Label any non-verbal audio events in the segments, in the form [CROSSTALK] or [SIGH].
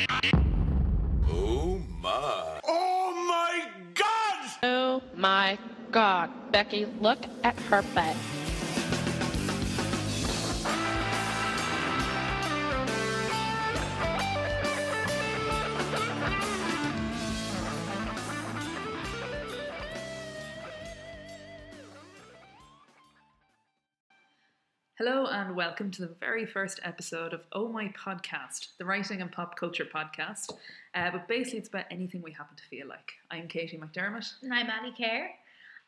Oh my. Oh my god! Oh my god, Becky, look at her butt. Welcome to the very first episode of Oh My Podcast, the writing and pop culture podcast. Uh, but basically, it's about anything we happen to feel like. I'm Katie McDermott. And I'm Abby Kerr.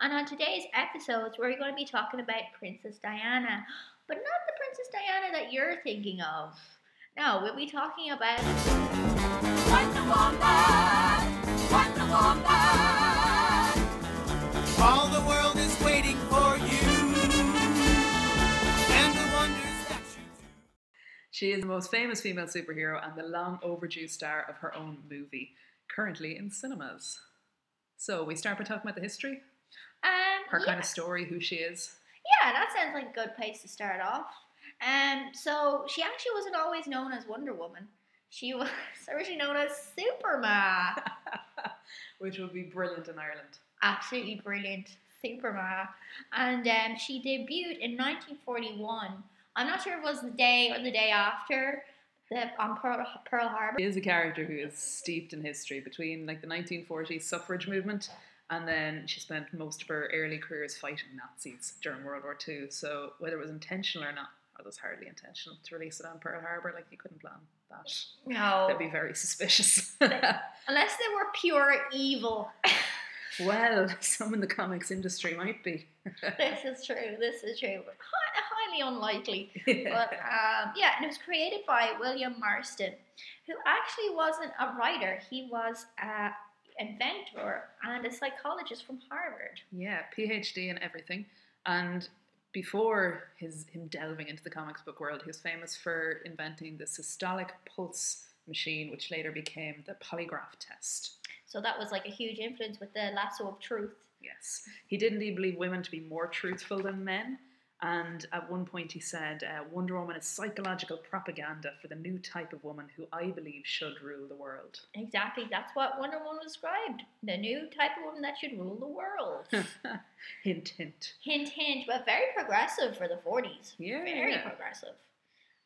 And on today's episode, we're going to be talking about Princess Diana, but not the Princess Diana that you're thinking of. No, we'll be talking about Wonder Woman! Wonder Woman! All the world She is the most famous female superhero and the long overdue star of her own movie, currently in cinemas. So, we start by talking about the history, Um, her yeah. kind of story, who she is. Yeah, that sounds like a good place to start off. Um, so she actually wasn't always known as Wonder Woman. She [LAUGHS] was originally known as Superma. [LAUGHS] Which would be brilliant in Ireland. Absolutely brilliant, Superma. And um, she debuted in 1941. I'm not sure if it was the day or the day after the on Pearl, Pearl Harbor. She is a character who is steeped in history between like the 1940s suffrage movement and then she spent most of her early careers fighting Nazis during World War II. So whether it was intentional or not, or it was hardly intentional to release it on Pearl Harbor, like you couldn't plan that. No, That'd be very suspicious. unless they were pure evil. [LAUGHS] well, [LAUGHS] some in the comics industry might be. [LAUGHS] this is true. This is true. But hi- highly unlikely. [LAUGHS] But um, yeah, and it was created by William Marston, who actually wasn't a writer. He was an inventor and a psychologist from Harvard. Yeah, PhD and everything. And before his him delving into the comics book world, he was famous for inventing the systolic pulse machine, which later became the polygraph test. So that was like a huge influence with the lasso of truth. Yes, he did indeed believe women to be more truthful than men. And at one point, he said, uh, "Wonder Woman is psychological propaganda for the new type of woman who I believe should rule the world." Exactly, that's what Wonder Woman described. The new type of woman that should rule the world. [LAUGHS] hint, hint. hint, hint, but very progressive for the 40s. Yeah, Very progressive.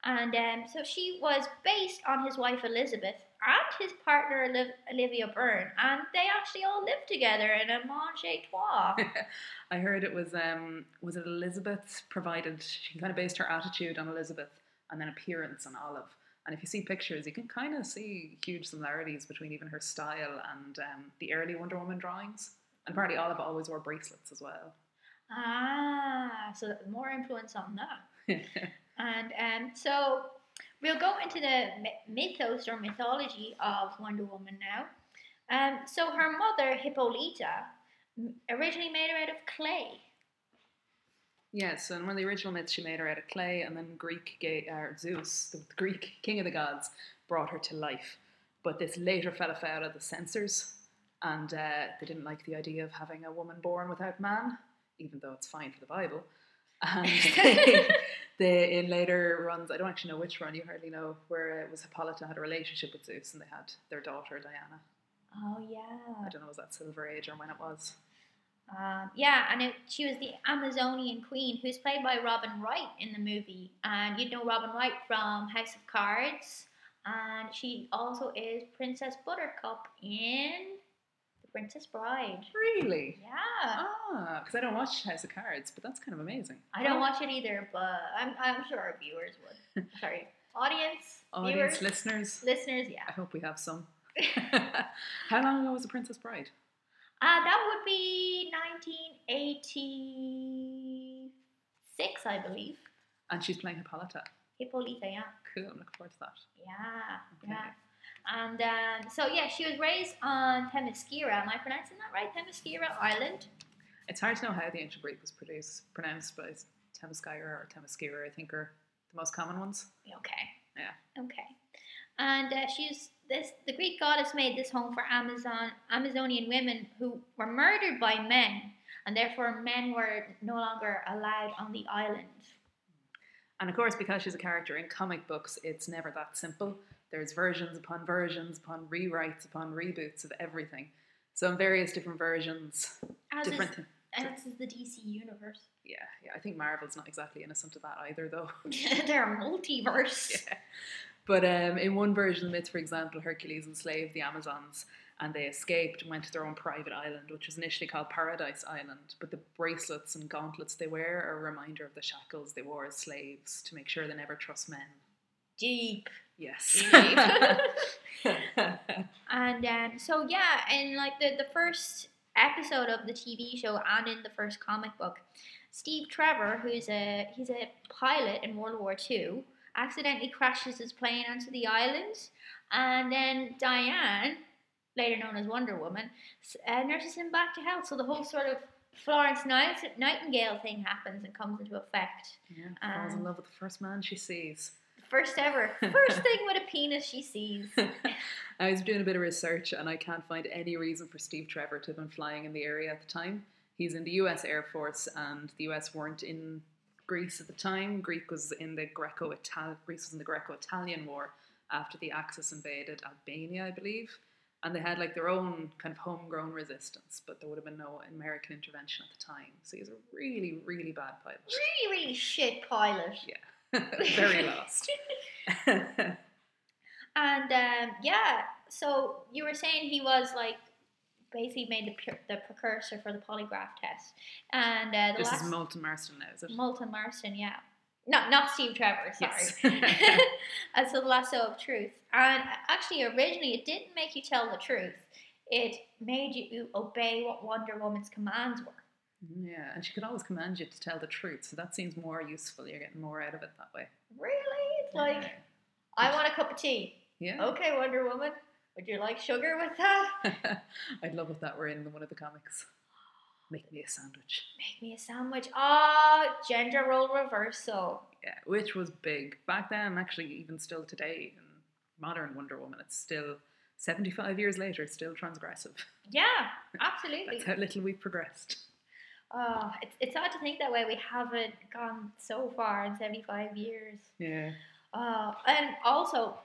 And um, so she was based on his wife Elizabeth and his partner Oliv- Olivia Byrne, and they actually all lived together in a menage a trois. [LAUGHS] I heard it was um was it Elizabeth provided she kind of based her attitude on Elizabeth and then appearance on Olive. And if you see pictures, you can kind of see huge similarities between even her style and um, the early Wonder Woman drawings. And apparently, Olive always wore bracelets as well. ah, so more influence on that. [LAUGHS] And um, so we'll go into the mythos or mythology of Wonder Woman now. Um, so her mother, Hippolyta, originally made her out of clay. yes, and one of the original myths, she made her out of clay, and then Greek uh, Zeus, the Greek king of the gods, brought her to life. But this later fell afoul of the censors, and uh, they didn't like the idea of having a woman born without man, even though it's fine for the Bible. And [LAUGHS] [LAUGHS] they, in later runs, I don't actually know which run, you hardly know, where it was Hippolyta had a relationship with Zeus and they had their daughter Diana. Oh yeah. I don't know, was that Silver Age or when it was? um, yeah, and it, she was the Amazonian queen, who's played by Robin Wright in the movie, and you'd know Robin Wright from House of Cards, and she also is Princess Buttercup in Princess Bride. Really? Yeah, Ah, because I don't watch House of Cards, but that's kind of amazing. I don't watch it either, but I'm I'm sure our viewers would. [LAUGHS] Sorry, audience, Audience, viewers, listeners, listeners, yeah. I hope we have some. [LAUGHS] [LAUGHS] How long ago was The Princess Bride? Uh, that would be 1986, I believe. And she's playing Hippolyta. Hippolyta, yeah. Cool, I'm looking forward to that. Yeah, Okay. yeah. And um, so, yeah, she was raised on Themyscira. Am I pronouncing that right? Themyscira Island. It's hard to know how the ancient Greek was produced, pronounced, but it's Themyscira or Themyscira, I think, are the most common ones. Okay. Yeah. Okay. And uh, she's this. The Greek goddess made this home for Amazon Amazonian women who were murdered by men, and therefore men were no longer allowed on the island. And of course, because she's a character in comic books, it's never that simple. There's versions upon versions upon rewrites upon reboots of everything. So in various different versions, As different. is, thi- as is the DC universe. yeah, yeah. I think Marvel's not exactly innocent of that either, though. [LAUGHS] They're a multiverse. [LAUGHS] Yeah. But um, in one version of the myth, for example, Hercules enslaved the Amazons and they escaped and went to their own private island, which was initially called Paradise Island. But the bracelets and gauntlets they wear are a reminder of the shackles they wore as slaves to make sure they never trust men. Deep. Yes. [LAUGHS] And um, so yeah, in like the, the first episode of the TV show and in the first comic book, Steve Trevor, who's a he's a pilot in World War II, accidentally crashes his plane onto the island, and then Diane, later known as Wonder Woman, uh, nurses him back to health. So the whole sort of Florence Night- Nightingale thing happens and comes into effect. yeah, falls in Um, love with the first man she sees. First ever, first thing with a penis she sees. [LAUGHS] I was doing a bit of research and I can't find any reason for Steve Trevor to have been flying in the area at the time. He's in the US Air Force and the US weren't in Greece at the time. Greek was in the Greco Ital Greece was in the Greco Italian War after the Axis invaded Albania, I believe. And they had like their own kind of homegrown resistance, but there would have been no American intervention at the time. So he's a really, really bad pilot. really, really shit pilot. Yeah. [LAUGHS] Very [LAUGHS] lost. [LAUGHS] And um, yeah, so you were saying he was like basically made the pure, the precursor for the polygraph test, and uh, the this last is Moulton Marston now, is it? Moulton Marston, yeah, not not Steve Trevor, sorry. Yes. and so the lasso of truth, and actually originally it didn't make you tell the truth; it made you obey what Wonder Woman's commands were. Yeah, and she could always command you to tell the truth, so that seems more useful. You're getting more out of it that way. Really, it's like I want a cup of tea. yeah. Okay, Wonder Woman, would you like sugar with that? [LAUGHS] I'd love if that were in one of the comics. Make me a sandwich. Make me a sandwich. Ah, gender role reversal. Yeah, which was big back then. Actually, even still today, in modern Wonder Woman, it's still 75 years later, still transgressive. Yeah, [LAUGHS] absolutely. That's how little we've progressed. Oh, it's, it's hard to think that way. We haven't gone so far in 75 years. Yeah. Oh, and also,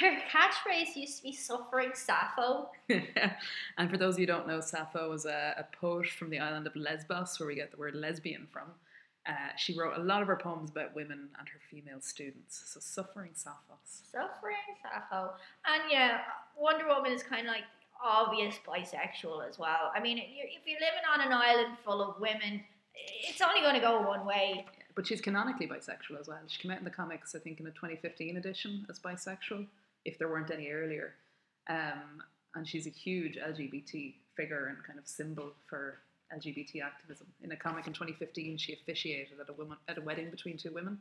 her catchphrase used to be suffering Sappho. [LAUGHS] and for those of you who don't know, Sappho was a, a poet from the island of Lesbos, where we get the word lesbian from. Uh, she wrote a lot of her poems about women and her female students. So, suffering Sappho's. Suffering Sappho. And yeah, Wonder Woman is kind of like obvious bisexual as well. I mean, if you're, living on an island full of women, it's only going to go one way. But she's canonically bisexual as well. She came out in the comics, I think, in a 2015 edition as bisexual, if there weren't any earlier. Um, and she's a huge LGBT figure and kind of symbol for LGBT activism. In a comic in 2015, she officiated at a woman at a wedding between two women.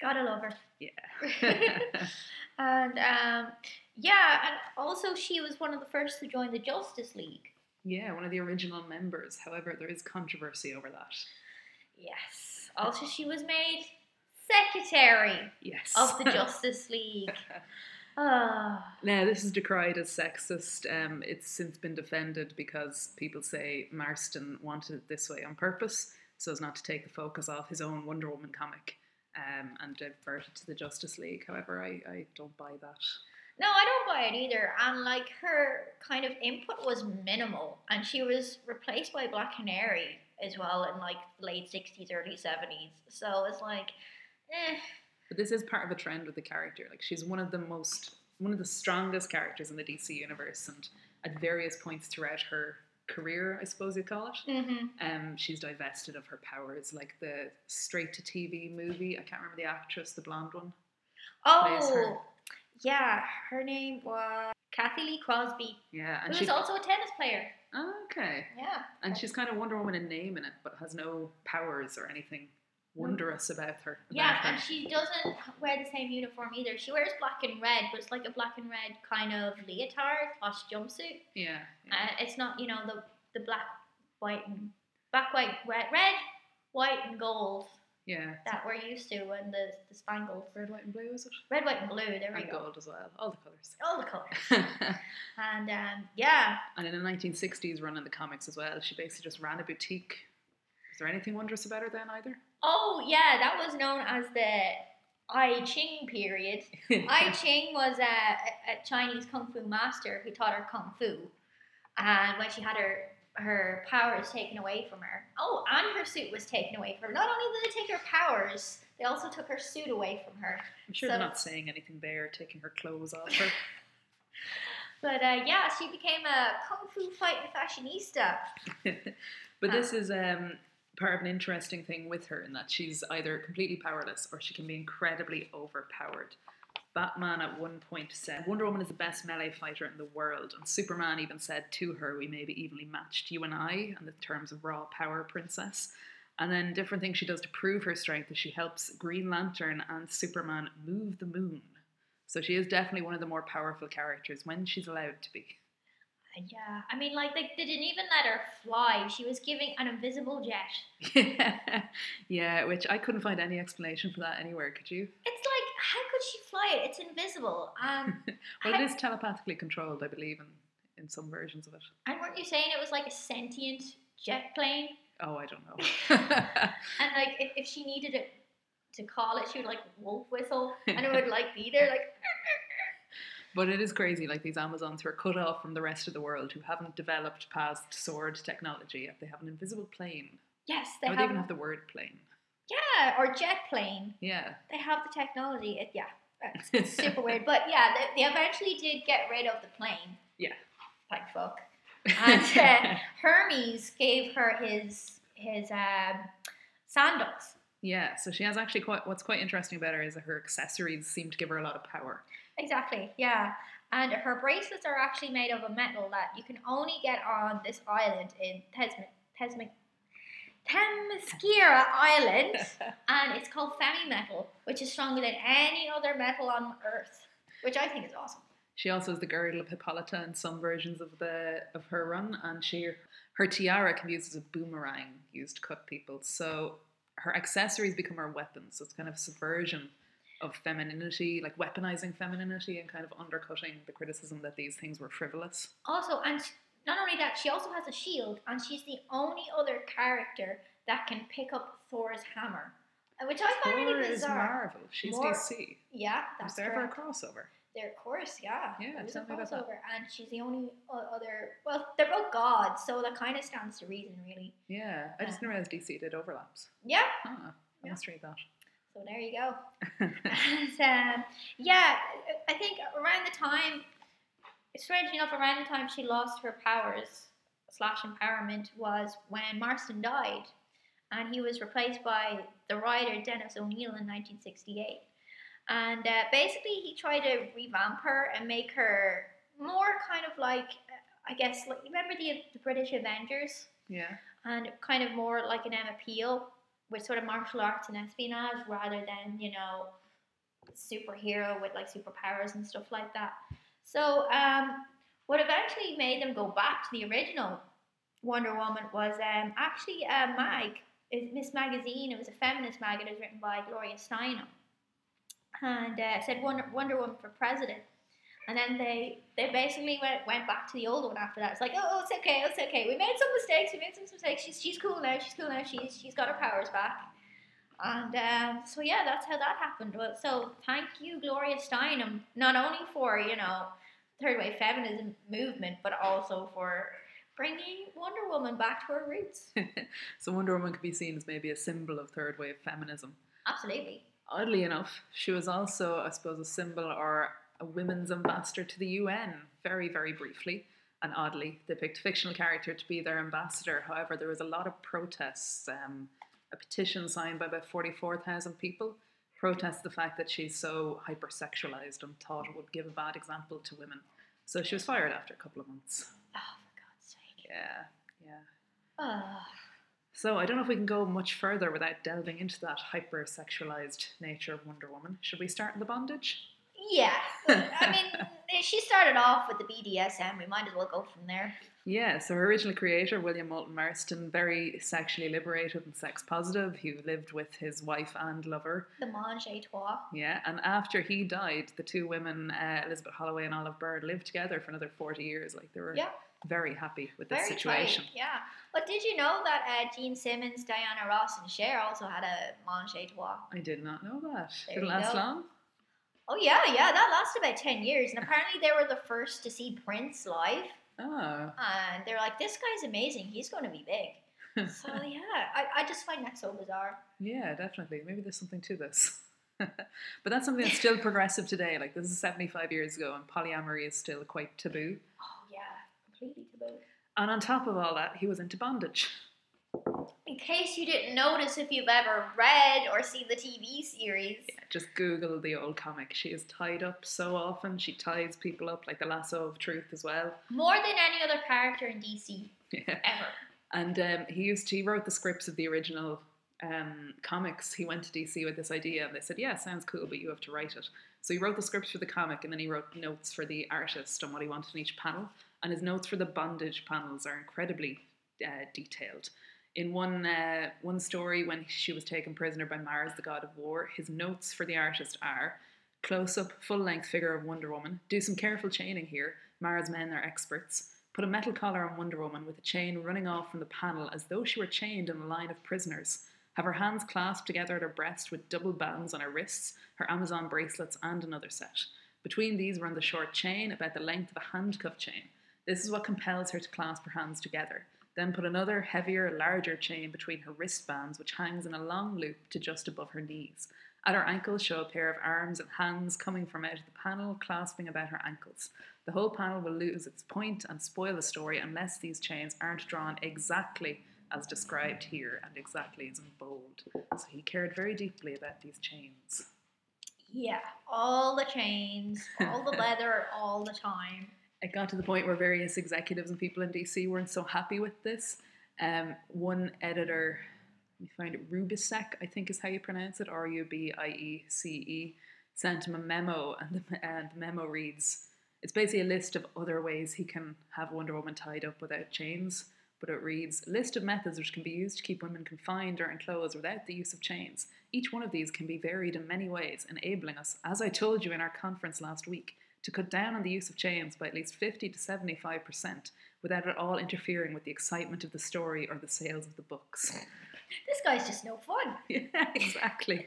Gotta love her. Yeah. [LAUGHS] [LAUGHS] And um, yeah, and also she was one of the first to join the Justice League. yeah, one of the original members. However, there is controversy over that. Yes. Also, she was made secretary Yes. of the [LAUGHS] Justice League. Ah, Now, this is decried as sexist. Um, it's since been defended because people say Marston wanted it this way on purpose, so as not to take the focus off his own Wonder Woman comic um, and divert it to the Justice League. However, I, I don't buy that. no, I don't buy it either. And like her kind of input was minimal, and she was replaced by Black Canary as well in like late sixties, early seventies. So it's like, eh. But this is part of a trend with the character. Like she's one of the most, one of the strongest characters in the DC universe, and at various points throughout her career, I suppose you'd call it, Mm-hmm. um, she's divested of her powers. Like the straight to TV movie, I can't remember the actress, the blonde one. plays her. Oh, yeah, her name was Cathy Lee Crosby, Yeah, who and was also a tennis player. okay, Yeah. and she's kind of Wonder Woman in name in it, but has no powers or anything wondrous about her. About Yeah, her. and she doesn't wear the same uniform either. She wears black and red, but it's like a black and red kind of leotard slash jumpsuit. yeah, yeah. Uh, it's not, you know, the the black, white, and black, white, red, red, white, and gold yeah. that we're used to, and the the spangles. Red, white, and blue is it? Red, white, and blue. There we And go. gold as well. All the colours. All the colors. [LAUGHS] And um, yeah, and in the 1960s run in the comics as well, she basically just ran a boutique. Is there anything wondrous about her then either? Oh yeah, that was known as the I Ching period. [LAUGHS] I Ching was a, a, Chinese kung fu master who taught her kung fu, and when she had her her powers taken away from her, oh, and her suit was taken away from her. Not only did they take her powers, they also took her suit away from her. I'm sure So- they're not saying anything there, taking her clothes off her. [LAUGHS] But uh, yeah, she became a kung fu fighting fashionista. [LAUGHS] but Uh. this is um, part of an interesting thing with her in that she's either completely powerless or she can be incredibly overpowered. Batman at one point said Wonder Woman is the best melee fighter in the world, and Superman even said to her, "We may be evenly matched, you and I, in the terms of raw power, princess." And then different things she does to prove her strength is she helps Green Lantern and Superman move the moon. So she is definitely one of the more powerful characters when she's allowed to be. Yeah, I mean, like they, they didn't even let her fly. She was giving an invisible jet. [LAUGHS] yeah, which I couldn't find any explanation for that anywhere, could you? It's like, how could she fly it? It's invisible. Um, [LAUGHS] Well, how- it is telepathically controlled, I believe, in, in some versions of it. and weren't you saying it was like a sentient jet plane? Oh, I don't know. [LAUGHS] And like, if, if she needed it to call it, she would like wolf whistle, and it would like be there, like. But it is crazy, like these Amazons who are cut off from the rest of the world, who haven't developed past sword technology, yet they have an invisible plane. Yes, they Or have. they even have the word plane. yeah, or jet plane. Yeah. They have the technology. It, yeah, it's, [LAUGHS] super weird. But yeah, they, they eventually did get rid of the plane. Yeah. Thank fuck. [LAUGHS] And uh, Hermes gave her his his um, sandals. Yeah, so she has actually quite. What's quite interesting about her is that her accessories seem to give her a lot of power. Exactly. Yeah. And her bracelets are actually made of a metal that you can only get on this island in Tesma, Themyscira Island, [LAUGHS] and it's called Femi metal, which is stronger than any other metal on Earth, which I think is awesome. She also is the girdle of Hippolyta in some versions of the of her run, and she her tiara can be used as a boomerang used to cut people. So her accessories become her weapons. So it's kind of subversion of femininity, like weaponizing femininity and kind of undercutting the criticism that these things were frivolous. Also, and not only that, she also has a shield, and she's the only other character that can pick up Thor's hammer, uh, which I find Thor really is bizarre. Marvel. She's More- DC. Yeah, that's there ever a crossover? There, of course, yeah. Yeah, tell me about that. crossover, and she's the only other. Well, they're both gods, so that kind of stands to reason, really. Yeah, I just didn't realize DC did overlaps. Yeah. Ah, I Yeah. must read that. So there you go. [LAUGHS] and, um, yeah, I think around the time, strange enough, around the time she lost her powers slash empowerment was when Marston died, and he was replaced by the writer Dennis O'Neil in 1968. And uh, basically, he tried to revamp her and make her more kind of like, uh, I guess, like remember the the British Avengers, yeah. and kind of more like an Emma Peel with sort of martial arts and espionage rather than you know superhero with like superpowers and stuff like that. So um, what eventually made them go back to the original Wonder Woman was um, actually a mag, Ms. Magazine. It was a feminist mag. It was written by Gloria Steinem, and uh, said Wonder, Wonder Woman for president. And then they they basically went went back to the old one after that. It's like, oh, it's okay, it's okay. We made some mistakes. We made some mistakes. She's she's cool now. She's cool now. She's she's got her powers back. And um, so yeah, that's how that happened. Well, so thank you, Gloria Steinem, not only for you know third wave feminism movement, but also for bringing Wonder Woman back to her roots. [LAUGHS] so Wonder Woman could be seen as maybe a symbol of third wave feminism. Absolutely. Oddly enough, she was also, I suppose, a symbol or a women's ambassador to the UN, very, very briefly. And oddly, they picked a fictional character to be their ambassador. However, there was a lot of protests. Um, a petition signed by about 44,000 people protest the fact that she's so hypersexualized and thought it would give a bad example to women. So she was fired after a couple of months. Oh, for God's sake. Yeah, yeah. Oh. So I don't know if we can go much further without delving into that hypersexualized nature of Wonder Woman. Should we start in the bondage? Yeah. I mean, [LAUGHS] she started off with the BDSM. We might as well go from there. Yeah, so her original creator, William Moulton Marston, very sexually liberated and sex positive. He lived with his wife and lover. The menage a trois. Yeah, and after he died, the two women, uh, Elizabeth Holloway and Olive Byrne, lived together for another 40 years. Like they were Yeah. very happy with this Very situation. tight, yeah. But did you know that uh, Gene Simmons, Diana Ross, and Cher also had a menage a trois? I did not know that. There Did it last go. long? Oh yeah, yeah, that lasted about ten years, and apparently they were the first to see Prince live, Oh, and they're like, "This guy's amazing. He's going to be big." [LAUGHS] So yeah, I, I just find that so bizarre. yeah, definitely. Maybe there's something to this. [LAUGHS] but that's something that's still progressive today. Like this is 75 years ago, and polyamory is still quite taboo. Oh yeah, completely taboo. And on top of all that, he was into bondage. In case you didn't notice, if you've ever read or seen the TV series, Yeah, just Google the old comic. She is tied up so often. She ties people up like the lasso of truth as well. more than any other character in DC [LAUGHS] Yeah. ever. And um, he used to, he wrote the scripts of the original um, comics. He went to DC with this idea, and they said, "Yeah, sounds cool, but you have to write it." So he wrote the scripts for the comic, and then he wrote notes for the artist on what he wanted in each panel. And his notes for the bondage panels are incredibly uh, detailed. In one uh, one story, when she was taken prisoner by Mars, the god of war, his notes for the artist are close up, full length figure of Wonder Woman. Do some careful chaining here. Mars men are experts. Put a metal collar on Wonder Woman with a chain running off from the panel as though she were chained in a line of prisoners. Have her hands clasped together at her breast with double bands on her wrists, her Amazon bracelets, and another set. Between these run the short chain, about the length of a handcuff chain. This is what compels her to clasp her hands together. Then put another, heavier, larger chain between her wristbands, which hangs in a long loop to just above her knees. At her ankles, show a pair of arms and hands coming from out of the panel, clasping about her ankles. The whole panel will lose its point and spoil the story unless these chains aren't drawn exactly as described here and exactly as in bold. So he cared very deeply about these chains. Yeah, all the chains, all the [LAUGHS] leather, all the time. It got to the point where various executives and people in DC weren't so happy with this. Um, one editor, let me find it, Rubisek, I think is how you pronounce it, R U B I E C E, sent him a memo, and the, and the memo reads it's basically a list of other ways he can have Wonder Woman tied up without chains. But it reads list of methods which can be used to keep women confined or enclosed without the use of chains. Each one of these can be varied in many ways, enabling us, as I told you in our conference last week, to cut down on the use of chains by at least 50 to 75% without at all interfering with the excitement of the story or the sales of the books. [LAUGHS] This guy's just no fun. [LAUGHS] yeah, exactly.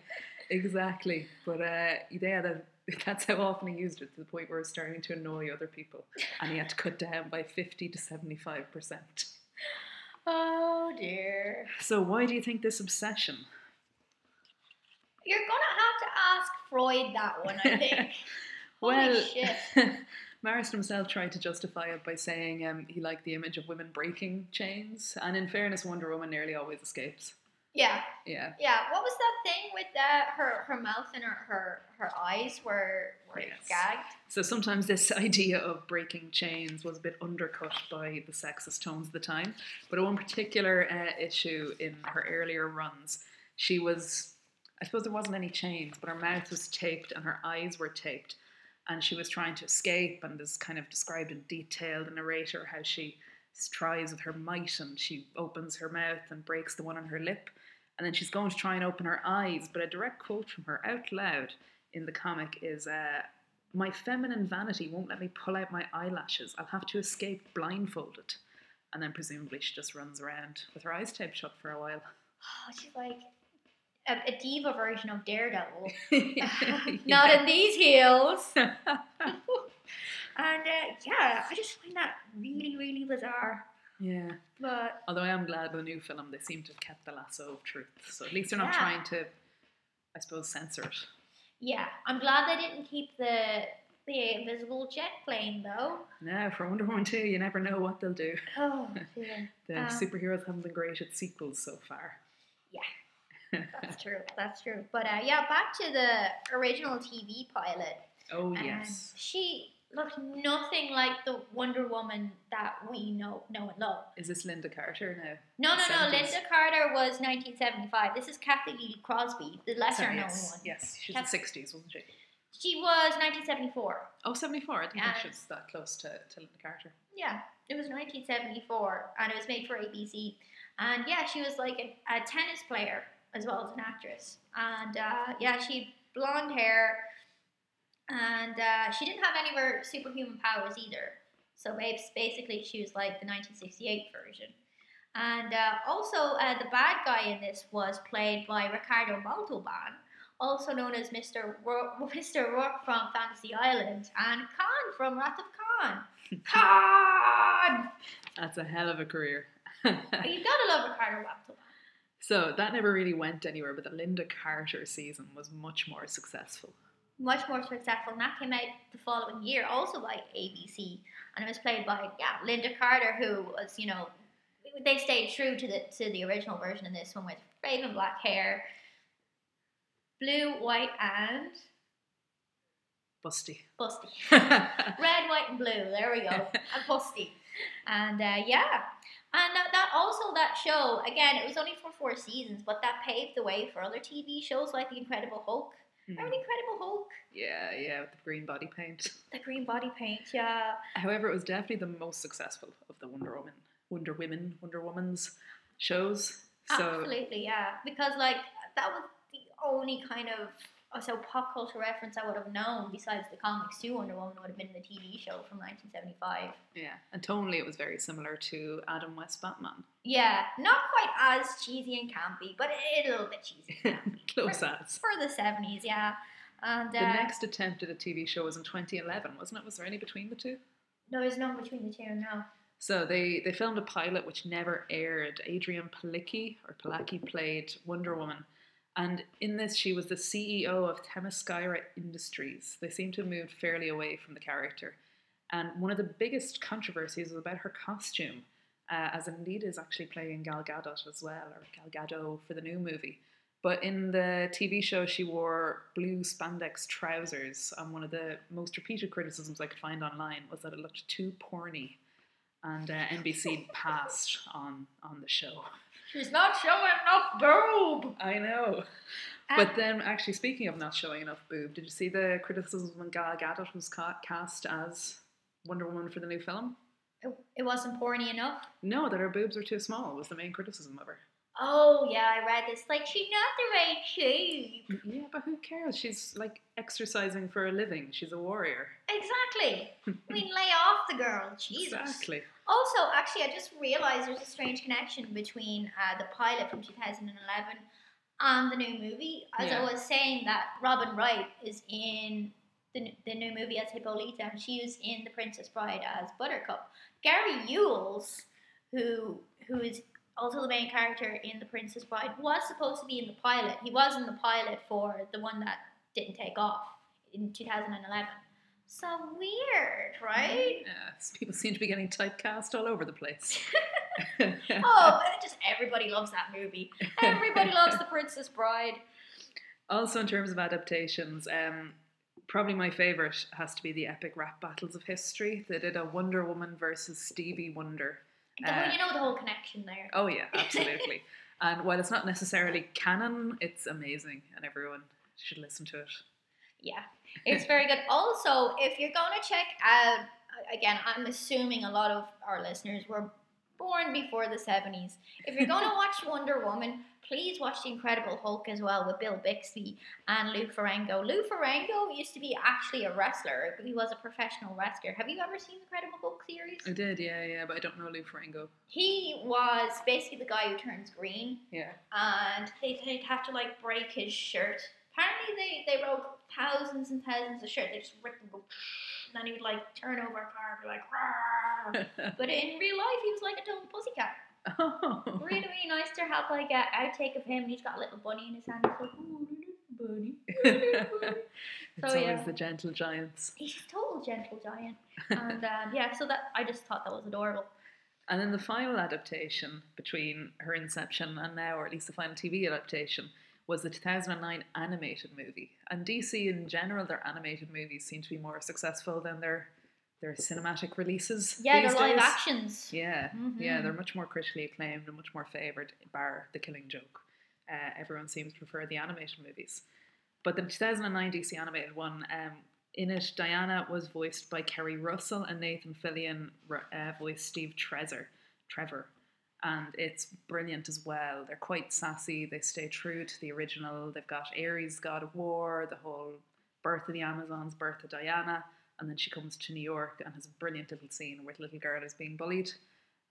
Exactly. But uh, yeah, that, [LAUGHS] that's how often he used it to the point where it was starting to annoy other people. And he had to cut down by 50 to 75%. Oh dear. So, why do you think this obsession? You're gonna have to ask Freud that one, I think. Well. [LAUGHS] Marston himself tried to justify it by saying um, he liked the image of women breaking chains. And in fairness, Wonder Woman nearly always escapes. Yeah, Yeah. yeah. What was that thing with uh, her her mouth and her her, her eyes were were Yes. gagged? So sometimes this [LAUGHS] idea of breaking chains was a bit undercut by the sexist tones of the time. But one particular uh, issue in her earlier runs, she was, I suppose there wasn't any chains, but her mouth was taped and her eyes were taped. And she was trying to escape, and is kind of described in detail the narrator how she tries with her might and she opens her mouth and breaks the one on her lip. And then she's going to try and open her eyes, but a direct quote from her out loud in the comic is uh, My feminine vanity won't let me pull out my eyelashes. I'll have to escape blindfolded. And then presumably she just runs around with her eyes taped shut for a while. Oh, she's like a, a diva version of Daredevil. [LAUGHS] [LAUGHS] Not in these heels. [LAUGHS] And uh, yeah, I just find that really, really bizarre. yeah. But Although I am glad the new film they seem to have kept the lasso of truth. So at least they're not Yeah. trying to, I suppose, censor it. yeah, I'm glad they didn't keep the the invisible jet plane though. Now, for Wonder Woman 2, you never know what they'll do. Oh, dear. The Um, superheroes haven't been great at sequels so far. That's [LAUGHS] true. That's true. But uh, yeah, back to the original TV pilot. Oh, Um, yes. she looked nothing like the Wonder Woman that we know know and love. Is this Lynda Carter now? No, no, no. 70s. Lynda Carter was 1975. This is Cathy Lee Crosby, the lesser Sorry, known yes. one. Yes, she's Kath- the 60s, wasn't she? She was 1974. Oh, 74. I think she was that close to, to Lynda Carter. Yeah, it was 1974, and it was made for ABC. And yeah, she was like a, a tennis player as well as an actress. And uh, yeah, she blonde hair, and uh, she didn't have any of her superhuman powers either. So bas- basically, she was like the 1968 version. And uh, also, uh, the bad guy in this was played by Ricardo Montalban, also known as Mr. Ro- [LAUGHS] Mr. Rourke from Fantasy Island, and Khan from Wrath of Khan. [LAUGHS] Khan! That's a hell of a career. [LAUGHS] You've got to love Ricardo Montalban. So that never really went anywhere, but the Lynda Carter season was much more successful. Much more successful, and that came out the following year, also by ABC, and it was played by yeah Lynda Carter, who was you know they stayed true to the to the original version in this one with raven black hair, blue, white, and Busty. busty. [LAUGHS] Red, white, and blue. There we go. [LAUGHS] and busty. And uh, yeah, and that, that also that show again. It was only for four seasons, but that paved the way for other TV shows like The Incredible Hulk. Remember hmm. The Incredible Hulk? yeah, yeah, with the green body paint. [LAUGHS] The green body paint. Yeah. However, it was definitely the most successful of the Wonder Woman, Wonder Women, Wonder Woman's shows. So Absolutely, yeah. Because like that was the only kind of so pop culture reference I would have known besides the comics too. Wonder Woman would have been the TV show from 1975. yeah, and tonally it was very similar to Adam West Batman. Yeah, not quite as cheesy and campy, but a little bit cheesy and [LAUGHS] campy. Close for, as. for the 70s, yeah. And uh, The next attempt at a TV show was in 2011, wasn't it? Was there any between the two? no, there's none between the two now. So they, they filmed a pilot which never aired. Adrianne Palicki or Palaki played Wonder Woman, and in this she was the CEO of Themyscira Industries. They seem to have moved fairly away from the character, and one of the biggest controversies was about her costume, uh, as indeed is actually playing Gal Gadot as well, or Gal Gadot for the new movie. But in the TV show, she wore blue spandex trousers, and one of the most repeated criticisms I could find online was that it looked too porny and uh, NBC [LAUGHS] passed on on the show. She's not showing enough boob. I know. But then, actually, speaking of not showing enough boob, did you see the criticism when Gal Gadot was ca- cast as Wonder Woman for the new film? it, it wasn't porny enough. No, that her boobs were too small was the main criticism of her. Oh yeah, I read this. Like she's not the right shape. Yeah, but who cares? She's like exercising for a living. She's a warrior. Exactly. [LAUGHS] I mean, lay off the girl. Jesus. Exactly. Also, actually, I just realised there's a strange connection between uh, the pilot from 2011 and the new movie. As Yeah. I was saying, that Robin Wright is in the, the new movie as Hippolyta, and she is in The Princess Bride as Buttercup. Cary Elwes, who who is also the main character in The Princess Bride, was supposed to be in the pilot. He was in the pilot for the one that didn't take off in 2011. So weird, right? Yes, people seem to be getting typecast all over the place. [LAUGHS] Oh, but just everybody loves that movie. Everybody [LAUGHS] loves The Princess Bride. Also, in terms of adaptations, um, probably my favourite has to be the epic rap battles of history. They did a Wonder Woman versus Stevie Wonder. Uh, you know the whole connection there. Oh yeah, [LAUGHS] absolutely. and while it's not necessarily canon, it's amazing, and everyone should listen to it. Yeah, it's very good. Also, if you're going to check out, again, I'm assuming a lot of our listeners were born before the 70s. If you're going to watch [LAUGHS] Wonder Woman, please watch The Incredible Hulk as well with Bill Bixby and Lou Ferrigno. Lou Ferrigno used to be actually a wrestler. He was a professional wrestler. Have you ever seen The Incredible Hulk series? I did, yeah, yeah, but I don't know Lou Ferrigno. He was basically the guy who turns green. Yeah. and they, they'd have to like break his shirt. Apparently, they, they wrote thousands and thousands of shirts. They just ripped them, go, and then he would like turn over a car and be like, "Rawr." But in [LAUGHS] real life, he was like a total pussycat. oh. Really, really nice to have like a outtake of him. And he's got a little bunny in his hand. He's like, oh, bunny. [LAUGHS] it's So, always yeah. the gentle giants. He's a total gentle giant. And um, yeah, so that I just thought that was adorable. And then the final adaptation between her inception and now, or at least the final TV adaptation, was the 2009 animated movie. And DC in general, their animated movies seem to be more successful than their their cinematic releases. Yeah, these they're live days. actions. Yeah, yeah, Mhm. they're much more critically acclaimed and much more favoured, bar The Killing Joke. Uh, everyone seems to prefer the animated movies. But the 2009 DC animated one, um, in it, Diana was voiced by Keri Russell and Nathan Fillion uh, voiced Steve Trezor, Trevor. And it's brilliant as well. They're quite sassy. They stay true to the original. They've got Ares, God of War, the whole birth of the Amazons, birth of Diana, and then she comes to New York and has a brilliant little scene where the little girl is being bullied,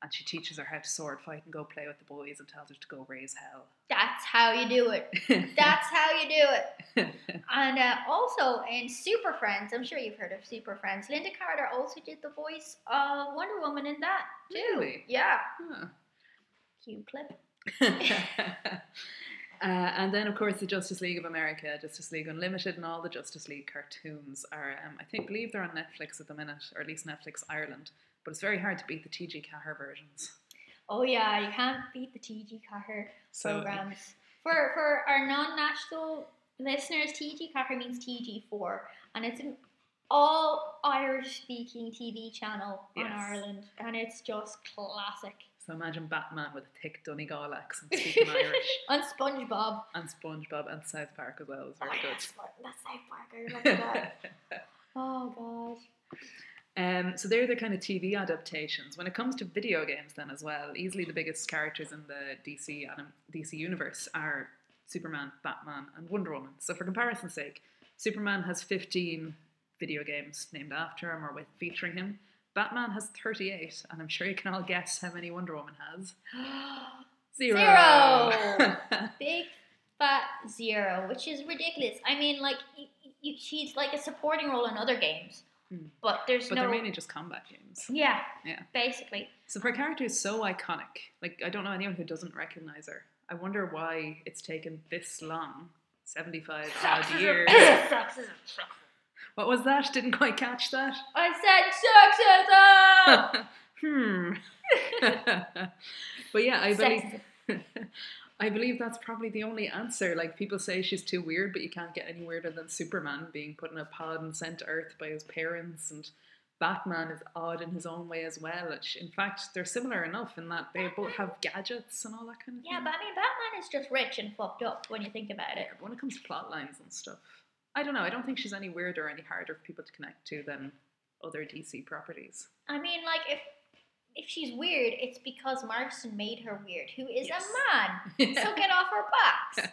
and she teaches her how to sword fight and go play with the boys and tells her to go raise hell. That's how you do it. [LAUGHS] That's how you do it. [LAUGHS] And uh, also in Super Friends, I'm sure you've heard of Super Friends. Lynda Carter also did the voice of Wonder Woman in that too. Really? Yeah. Huh. Cute clip. [LAUGHS] uh, and then, of course, the Justice League of America, Justice League Unlimited, and all the Justice League cartoons are, um, I think, believe they're on Netflix at the minute, or at least Netflix Ireland. But it's very hard to beat the TG Ceathair versions. Oh yeah, you can't beat the TG Ceathair So- programs. For for our non-national listeners, TG Ceathair means TG4, and it's an all Irish-speaking TV channel in Yes. Ireland, and it's just classic. So imagine Batman with a thick Donegal accent speaking [LAUGHS] Irish, On SpongeBob. and SpongeBob and South Park as well is Oh, very yeah, good. Spon- that's South Park. I remember that. [LAUGHS] oh god. Um, so they're the kind of TV adaptations. When it comes to video games, then as well, easily the biggest characters in the DC anim- DC universe are Superman, Batman, and Wonder Woman. So for comparison's sake, Superman has 15 video games named after him or with featuring him. Batman has 38, and I'm sure you can all guess how many Wonder Woman has. [GASPS] Zero. Zero. [LAUGHS] Big fat zero, which is ridiculous. I mean, like y- y- she's like a supporting role in other games, Hmm. but there's but no. they're mainly just combat games. yeah, Yeah. basically. So her character is so iconic. Like I don't know anyone who doesn't recognize her. I wonder why it's taken this long, seventy-five odd years. [COUGHS] What was that? [LAUGHS] Didn't quite catch that. I said sexism. [LAUGHS] hmm. [LAUGHS] but yeah, I believe. I believe that's probably the only answer. Like people say she's too weird, but you can't get any weirder than Superman being put in a pod and sent to Earth by his parents, and Batman is odd in his own way as well. In fact, they're similar enough in that they both have gadgets and all that kind of Yeah, thing. but I mean, Batman is just rich and fucked up when you think about it. Yeah, but when it comes to plot lines and stuff, I don't know. I don't think she's any weirder or any harder for people to connect to than other DC properties. I mean, like if if she's weird, it's because Marston made her weird, who is Yes. a man. so [LAUGHS] get off her box.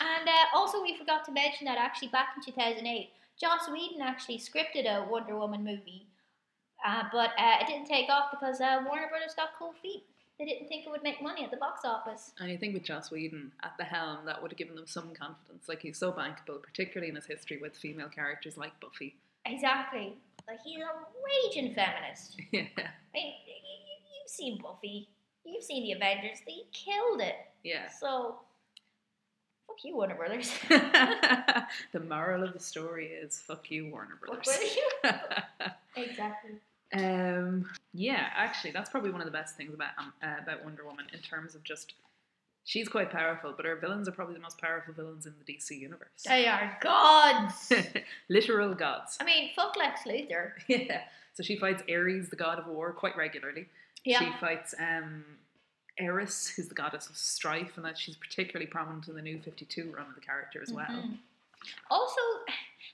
And uh, also, we forgot to mention that actually back in 2008, Joss Whedon actually scripted a Wonder Woman movie, uh, but uh, it didn't take off because uh, Warner Brothers got cold feet. They didn't think it would make money at the box office. And I think with Joss Whedon at the helm, that would have given them some confidence. Like he's so bankable, particularly in his history with female characters like Buffy. Exactly. Like he's a raging feminist. [LAUGHS] yeah. I mean, you've seen Buffy, you've seen the Avengers. They killed it. Yeah. So, fuck you, Warner Brothers. [LAUGHS] the moral of the story is fuck you, Warner Fuck Brothers. you. [LAUGHS] exactly. Um, yeah, actually, that's probably one of the best things about um, uh, about Wonder Woman in terms of just she's quite powerful, but her villains are probably the most powerful villains in the DC universe. They are gods. [LAUGHS] Literal gods. I mean, fuck Lex Luthor. [LAUGHS] Yeah. So she fights Ares, the god of war, quite regularly. Yeah. She fights um, Eris, who's the goddess of strife, and that she's particularly prominent in the new 52 run of the character as well. Mhm. Also,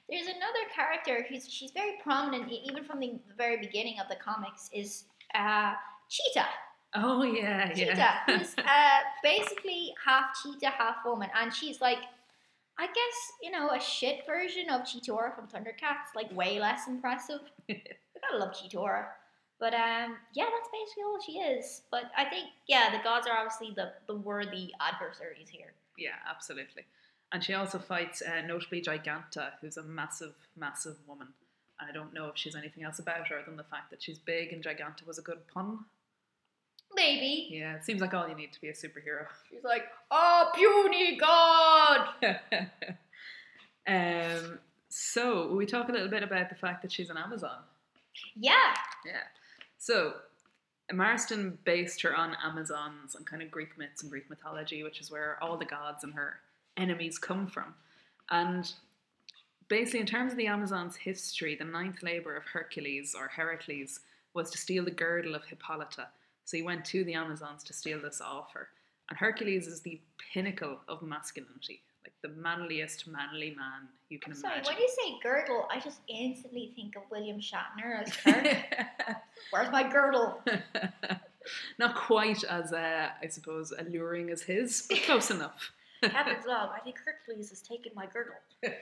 there's another character who's she's very prominent even from the very beginning of the comics is uh, Cheetah. Oh, yeah, Cheetah, yeah. [LAUGHS] who's uh, basically half cheetah, half woman, and she's like, I guess you know, a shit version of Cheetara from Thundercats, like way less impressive. [LAUGHS] I gotta love Cheetara, but um, yeah, that's basically all she is. But I think yeah, the gods are obviously the the worthy adversaries here. yeah, absolutely. And she also fights uh, notably Giganta, who's a massive, massive woman. And I don't know if she's anything else about her than the fact that she's big and Giganta was a good pun. Maybe Yeah, it seems like all you need to be a superhero. she's like, oh, puny god. [LAUGHS] um, so, we talk a little bit about the fact that she's an Amazon? Yeah, Yeah. So, Marston based her on Amazons and kind of Greek myths and Greek mythology, which is where all the gods and her enemies come from. And basically, in terms of the Amazons' history, the ninth labor of Hercules or Heracles was to steal the girdle of Hippolyta. So he went to the Amazons to steal this off her. And Hercules is the pinnacle of masculinity, like the manliest manly man you can Sorry, imagine. Sorry, when you say girdle, I just instantly think of William Shatner as Kirk. [LAUGHS] Where's my girdle? [LAUGHS] Not quite as, uh, I suppose, alluring as his, but close [LAUGHS] enough. Captain's log. [LAUGHS] I think Hercules has taken my girdle. [LAUGHS]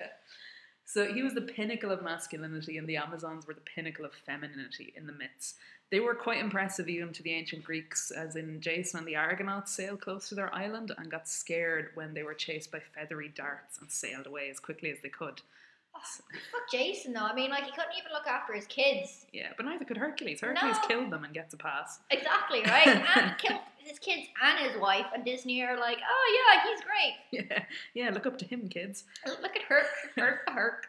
So he was the pinnacle of masculinity, and the Amazons were the pinnacle of femininity in the myths. They were quite impressive even to the ancient Greeks, as in Jason and the Argonauts sailed close to their island and got scared when they were chased by feathery darts and sailed away as quickly as they could. Fuck Jason though. I mean, like he couldn't even look after his kids. Yeah, but neither could Hercules. Hercules No. killed them and gets a pass. Exactly right. and [LAUGHS] [LAUGHS] killed his kids and his wife. And Disney are like, oh yeah, he's great. Yeah, yeah. Look up to him, kids. Look at Herc, Herc, [LAUGHS] Herc.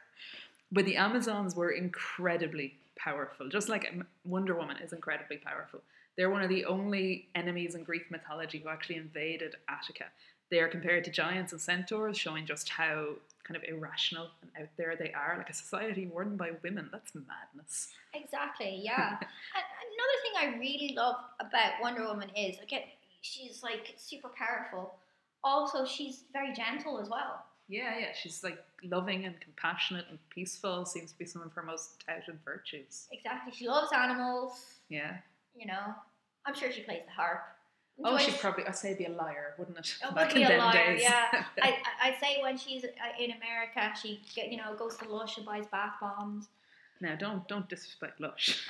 But the Amazons were incredibly powerful, just like M- Wonder Woman is incredibly powerful. They're one of the only enemies in Greek mythology who actually invaded Attica. They are compared to giants and centaurs, showing just how kind of irrational and out there they are. Like a society run by women, that's madness. Exactly. Yeah. [LAUGHS] another thing I really love about Wonder Woman is again, she's like super powerful. Also, she's very gentle as well. Yeah, yeah, she's like loving and compassionate and peaceful, seems to be some of her most touted virtues. Exactly. She loves animals. Yeah. You know, I'm sure she plays the harp. Oh, she'd probably, I'd say be a lyre, wouldn't it? Would Back be in a lyre, days. yeah. [LAUGHS] I, I, I'd say when she's uh, in America, she get, you know goes to Lush and buys bath bombs. now, don't don't disrespect Lush.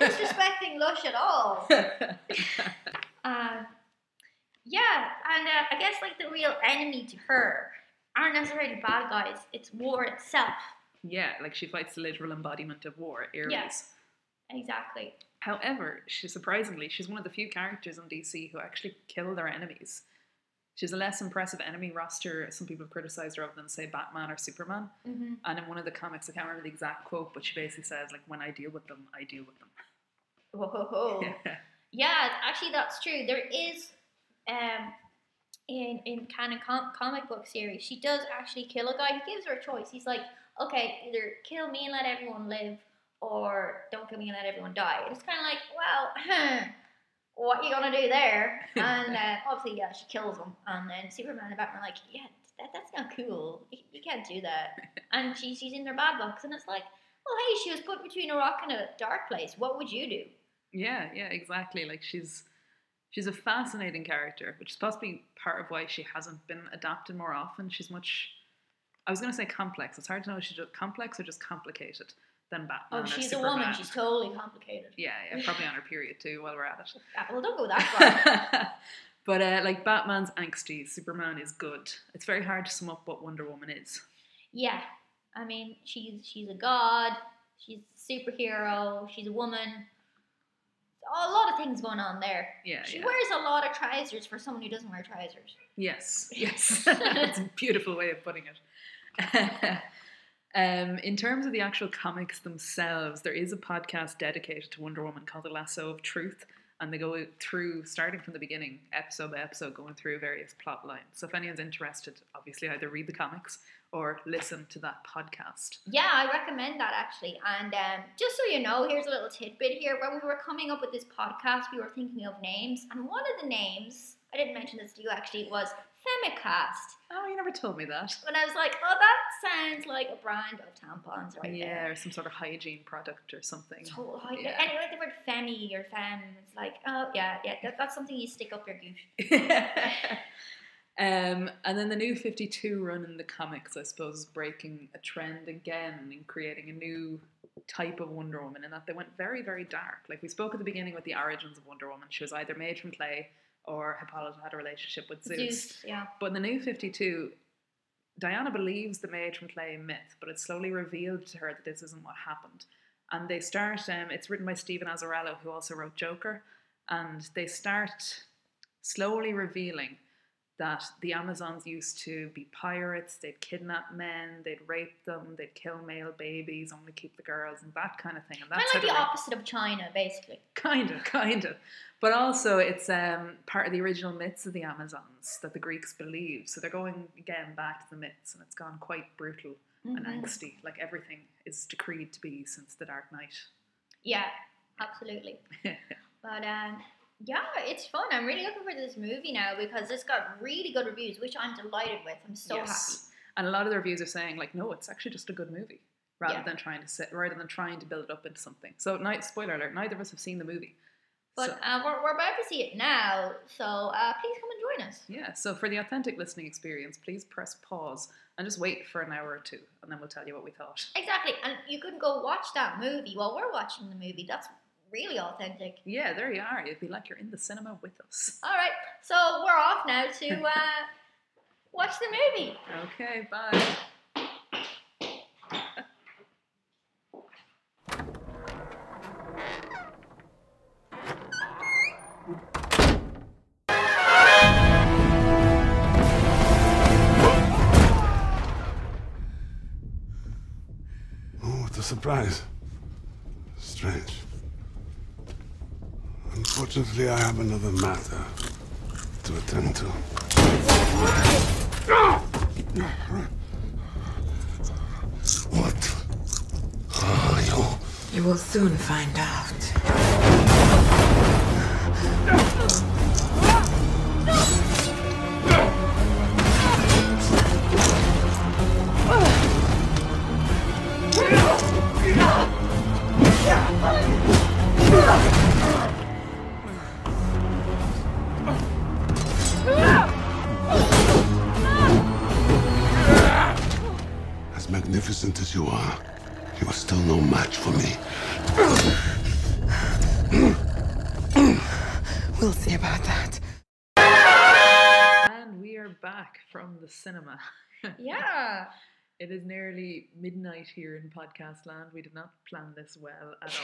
I'm not [LAUGHS] disrespecting Lush at all. [LAUGHS] Um, yeah, and uh, I guess like the real enemy to her aren't necessarily bad guys. It's war itself. Yeah, like she fights the literal embodiment of war, Ares. Yes. Exactly. However, she surprisingly, she's one of the few characters in DC who actually kill their enemies. She's a less impressive enemy roster. Some people have criticized her of than say Batman or Superman. hmm And in one of the comics, I can't remember the exact quote, but she basically says like, "When I deal with them, I deal with them." Whoa, [LAUGHS] ho, ho. Yeah, actually, that's true. There is, um, in in canon com- comic book series, she does actually kill a guy. He gives her a choice. He's like, okay, either kill me and let everyone live, or don't kill me and let everyone die. It's kind of like, well, [LAUGHS] what are you gonna do there? [LAUGHS] And uh, obviously, yeah, she kills him. And then Superman and Batman are like, yeah, that, that's not cool. You, you can't do that. [LAUGHS] and she, she's in their bad books, and it's like, well, hey, she was put between a rock and a dark place. What would you do? Yeah, yeah, exactly. Like she's she's a fascinating character, which is possibly part of why she hasn't been adapted more often. She's much I was going to say complex. It's hard to know if she's just complex or just complicated than Batman. Oh, she's a woman. She's totally complicated. yeah, yeah, [LAUGHS] probably on her period too. While we're at it. [LAUGHS] Ah, well, don't go that far. [LAUGHS] but uh, like Batman's angsty, Superman is good. It's very hard to sum up what Wonder Woman is. yeah, I mean, she's she's a god. She's a superhero. She's a woman. A lot of things going on there. Yeah, She yeah. wears a lot of trousers for someone who doesn't wear trousers. Yes, yes. That's a beautiful way of putting it. Um, in terms of the actual comics themselves, there is a podcast dedicated to Wonder Woman called The Lasso of Truth, and they go through, starting from the beginning, episode by episode, going through various plot lines. So if anyone's interested, obviously either read the comics or listen to that podcast. Yeah, I recommend that actually. And um, just so you know, here's a little tidbit here. When we were coming up with this podcast, we were thinking of names, and one of the names I didn't mention this to you actually was Femicast. Oh, you never told me that. And I was like, oh, that sounds like a brand of tampons right yeah, there. or some sort of hygiene product or something. So, I- Yeah. Anyway, the word femi or femme, it's like, oh, yeah, yeah, that, that's something you stick up your gooch. [LAUGHS] um, and then the new 52 run in the comics, I suppose, is breaking a trend again and creating a new type of Wonder Woman in that they went very, very dark. Like we spoke at the beginning with the origins of Wonder Woman. She was either made from clay or Hippolyta had a relationship with Zeus. Zeus, yeah. But in the new 52, Diana believes the made from clay myth, but it's slowly revealed to her that this isn't what happened. And they start, um, it's written by Stephen Azzarello, who also wrote Joker, and they start slowly revealing that the Amazons used to be pirates, they'd kidnap men, they'd rape them, they'd kill male babies, only keep the girls, and that kind of thing. And Kind that's of like the opposite of China, basically. Kind of, [LAUGHS] kind of. But also, it's um, part of the original myths of the Amazons that the Greeks believed. So they're going again back to the myths, and it's gone quite brutal and Mhm. angsty. Like everything is decreed to be since the Dark Knight. Yeah, absolutely. [LAUGHS] but um, yeah, it's fun. I'm really looking for this movie now because it's got really good reviews, which I'm delighted with. I'm so happy. And a lot of the reviews are saying like, no, it's actually just a good movie, rather Yeah. than trying to sit, rather than trying to build it up into something. So, night spoiler alert: neither of us have seen the movie. But So- uh, we're, we're about to see it now, so uh, please come and join us. Yeah, so for the authentic listening experience, please press pause and just wait for an hour or two, and then we'll tell you what we thought. Exactly, and you can go watch that movie while we're watching the movie. That's really authentic. Yeah, there you are. It'd be like you're in the cinema with us. All right, so we're off now to [LAUGHS] uh, watch the movie. Okay, bye. Oh, what a surprise. Strange. Unfortunately, I have another matter to attend to. What are you? You will soon find out. As magnificent as you are, you are still no match for me. We'll see about that. And we are back from the cinema. [LAUGHS] Yeah. It is nearly midnight here in podcast land. We did not plan this well at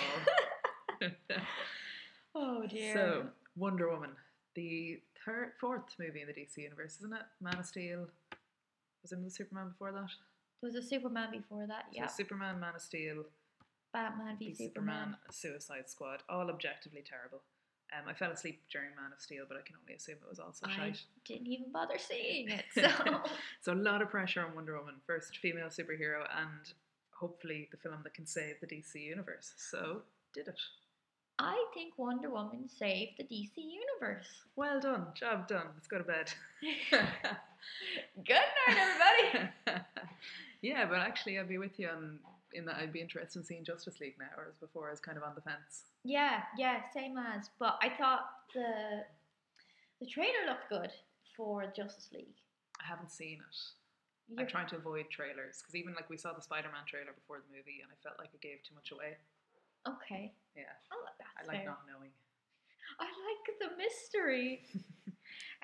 all. [LAUGHS] [LAUGHS] Oh dear. so, Wonder Woman, the third, fourth movie in the DC universe, isn't it? Man of Steel. Was it the Superman before that? There was a Superman before that. yeah. So. Superman, Man of Steel, Batman v v Superman. Superman, Suicide Squad, all objectively terrible. Um, I fell asleep during Man of Steel, but I can only assume it was also I shite. didn't even bother seeing it. [LAUGHS] So so a lot of pressure on Wonder Woman, first female superhero, and hopefully the film that can save the DC universe. So did it. I think Wonder Woman saved the DC universe. Well done, job done. Let's go to bed. [LAUGHS] Good night, everybody. [LAUGHS] yeah, but actually, I'd be with you on in that. I'd be interested in seeing Justice League now, whereas before I was kind of on the fence. yeah, yeah, same as. But I thought the the trailer looked good for Justice League. I haven't seen it. You're- I'm trying to avoid trailers because even like we saw the Spider-Man trailer before the movie, and I felt like it gave too much away. Okay. Yeah, Oh, that's I like fair. not knowing. I like the mystery. [LAUGHS]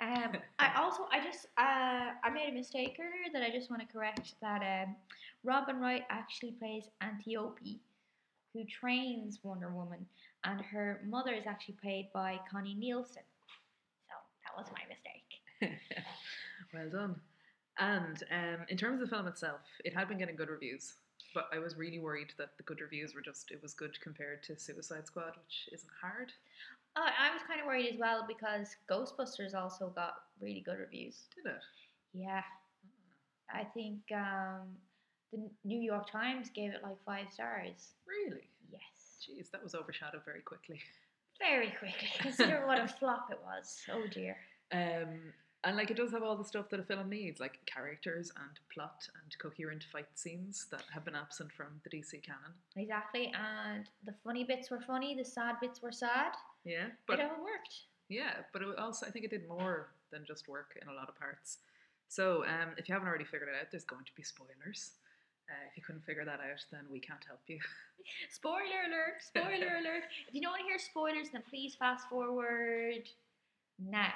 um, I [LAUGHS] also I just uh, I made a mistake earlier that I just want to correct. That um, Robin Wright actually plays Antiope, who trains Wonder Woman, and her mother is actually played by Connie Nielsen. So that was my mistake. [LAUGHS] well done. And um, in terms of the film itself, it had been getting good reviews, but I was really worried that the good reviews were just it was good compared to Suicide Squad, which isn't hard. Uh, I was kind of worried as well because Ghostbusters also got really good reviews. Did it? Yeah, I think um, the New York Times gave it like five stars. Really? Yes. Jeez, that was overshadowed very quickly. Very quickly. [LAUGHS] Consider what a flop it was. Oh dear. Um, and like it does have all the stuff that a film needs, like characters and plot and coherent fight scenes that have been absent from the DC canon. Exactly. And the funny bits were funny, the sad bits were sad. Yeah, But it all worked. yeah, but it also I think it did more than just work in a lot of parts. So um, if you haven't already figured it out, there's going to be spoilers. Uh, if you couldn't figure that out, then we can't help you. [LAUGHS] Spoiler alert! Spoiler [LAUGHS] alert! If you don't want to hear spoilers, then please fast forward now.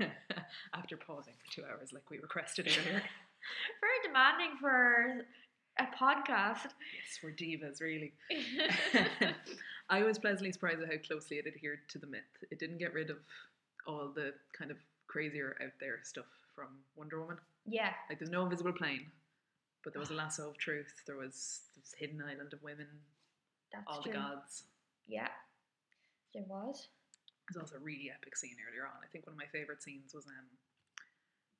[LAUGHS] After pausing for two hours, like we requested earlier. [LAUGHS] Very demanding for a podcast. yes, we're divas, really. [LAUGHS] I was pleasantly surprised at how closely it adhered to the myth. It didn't get rid of all the kind of crazier out there stuff from Wonder Woman. yeah. Like there's no invisible plane, but there was a lasso of truth. There was this hidden island of women, That's all true. the gods. Yeah. There was. There's also a really epic scene earlier on. I think one of my favorite scenes was um,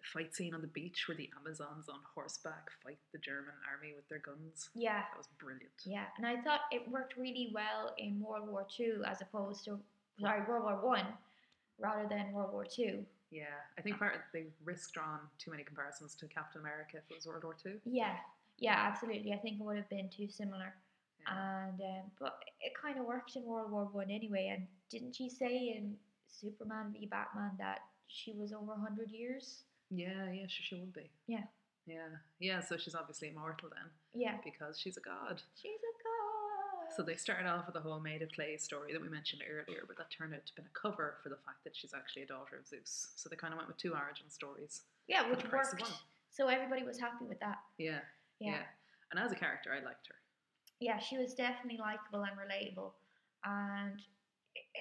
the fight scene on the beach where the Amazons on horseback fight the German army with their guns. Yeah. That was brilliant. Yeah, and I thought it worked really well in World War Two as opposed to sorry World War One, rather than World War Two. Yeah, I think part they risked on too many comparisons to Captain America if it was World War Two. Yeah, yeah, absolutely. I think it would have been too similar. Yeah. And um, but it kind of worked in World War One anyway. And didn't she say in Superman v Batman that she was over hundred years? yeah, yeah, sure she would be. Yeah. Yeah, yeah. So she's obviously immortal then Yeah, because she's a god. she's a god. So they started off with the whole made of clay story that we mentioned earlier, but that turned out to be a cover for the fact that she's actually a daughter of Zeus. So they kind of went with two origin stories. yeah, which the price of worked. one. So everybody was happy with that. Yeah, Yeah, And as a character, I liked her. yeah, she was definitely likable and relatable, and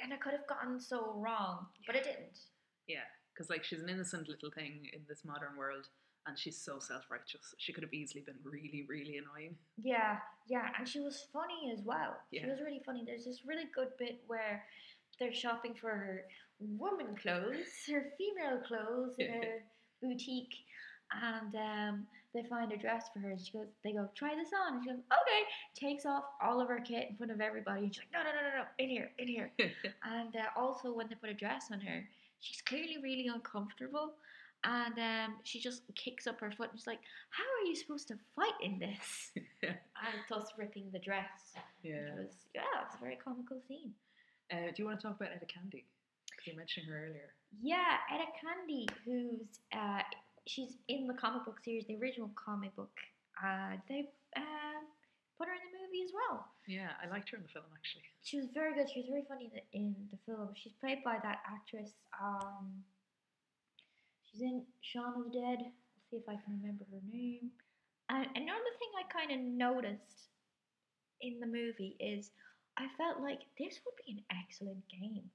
and it could have gotten so wrong, but it didn't. Yeah, because like she's an innocent little thing in this modern world, and she's so self righteous. She could have easily been really, really annoying. Yeah, yeah, and she was funny as well. She was really funny. There's this really good bit where they're shopping for her woman clothes, her female clothes [LAUGHS] in a boutique, and um, they find a dress for her. And she goes, they go, try this on. And she goes, okay. Takes off all of her kit in front of everybody. And she's like, no, no, no, no, no, in here, in here. [LAUGHS] and uh, also when they put a dress on her, she's clearly really uncomfortable. And um, she just kicks up her foot and she's like, How are you supposed to fight in this? [LAUGHS] and thus ripping the dress. yeah. It was, yeah, it was a very comical scene. Uh, do you want to talk about Etta Candy? Because you mentioned her earlier. Yeah, Etta Candy, who's uh, she's in the comic book series, the original comic book. Uh, they uh, put her in the movie as well. Yeah, I liked her in the film actually. She was very good. She was very funny in the, in the film. She's played by that actress. Um, she's in Shaun of the Dead. I'll see if I can remember her name. And another thing I kind of noticed in the movie is I felt like this would be an excellent game.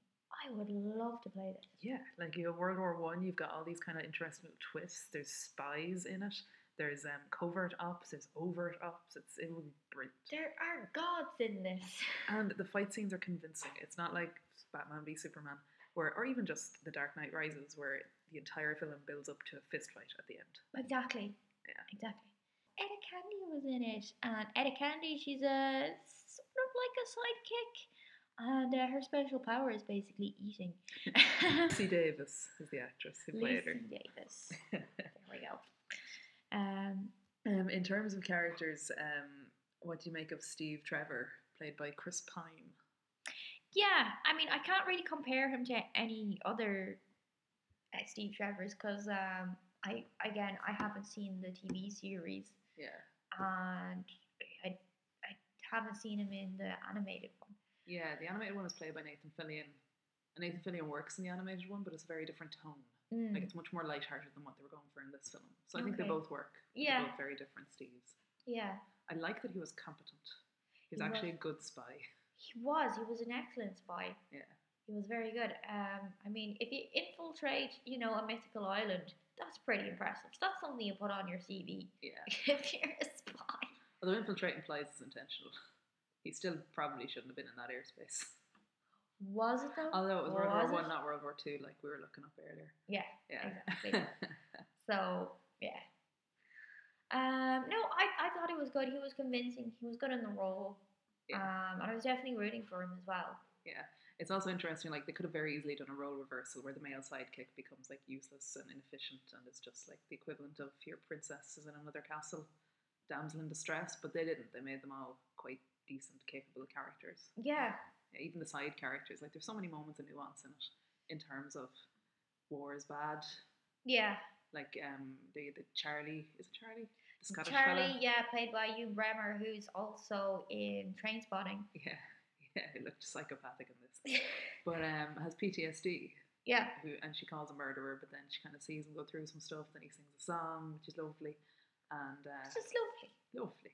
I would love to play this. Yeah, like you have World War One, you've got all these kind of interesting little twists. There's spies in it. There's um, covert ops. There's overt ops. It's it will be brilliant. There are gods in this. [LAUGHS] And the fight scenes are convincing. It's not like Batman v Superman, where or even just The Dark Knight Rises, where the entire film builds up to a fist fight at the end. Exactly. Yeah. Exactly. Etta Candy was in it, and Etta Candy, she's a sort of like a sidekick, and uh, her special power is basically eating. C. [LAUGHS] Davis is the actress who played her. Lucy Davis. [LAUGHS] there we go. Um, Um, in terms of characters, um, what do you make of Steve Trevor, played by Chris Pine? yeah, I mean, I can't really compare him to any other uh, Steve Trevor's because um, I again I haven't seen the TV series. Yeah. and I, I haven't seen him in the animated one. Yeah, the animated one is played by Nathan Fillion. And Nathan Fillion works in the animated one, but it's a very different tone. Mm. Like it's much more lighthearted than what they were going for in this film. So I think they both work. Yeah. They're both very different Steves. yeah, I like that he was competent. He was He actually was. a good spy. he was. He was an excellent spy. Yeah. He was very good. Um, I mean, if you infiltrate, you know, a mythical island, that's pretty impressive. That's something you put on your CV Yeah. [LAUGHS] if you're a spy. Although infiltrate implies it's intentional. [LAUGHS] He still probably shouldn't have been in that airspace. Was it though? Although it was World War it? One, not World War Two, like we were looking up earlier. Yeah. Yeah. Exactly. [LAUGHS] So yeah. Um, no, I, I thought he was good. He was convincing. He was good in the role. Yeah. Um, and I was definitely rooting for him as well. Yeah, it's also interesting. Like they could have very easily done a role reversal where the male sidekick becomes like useless and inefficient, and it's just like the equivalent of your princess is in another castle, damsel in distress. But they didn't. They made them all quite decent, capable characters. Yeah. Yeah, even the side characters. Like there's so many moments of nuance in it, in terms of war is bad. Yeah. Like um, the the Charlie is it Charlie? The Scottish Charlie, fella. yeah, played by Ewen Bremner, who's also in Trainspotting. [LAUGHS] Yeah, yeah, he looked psychopathic in this, [LAUGHS] but um, has PTSD. yeah. who and she calls a murderer, but then she kind of sees him go through some stuff. Then he sings a song, which is lovely, and uh, It's just lovely. lovely.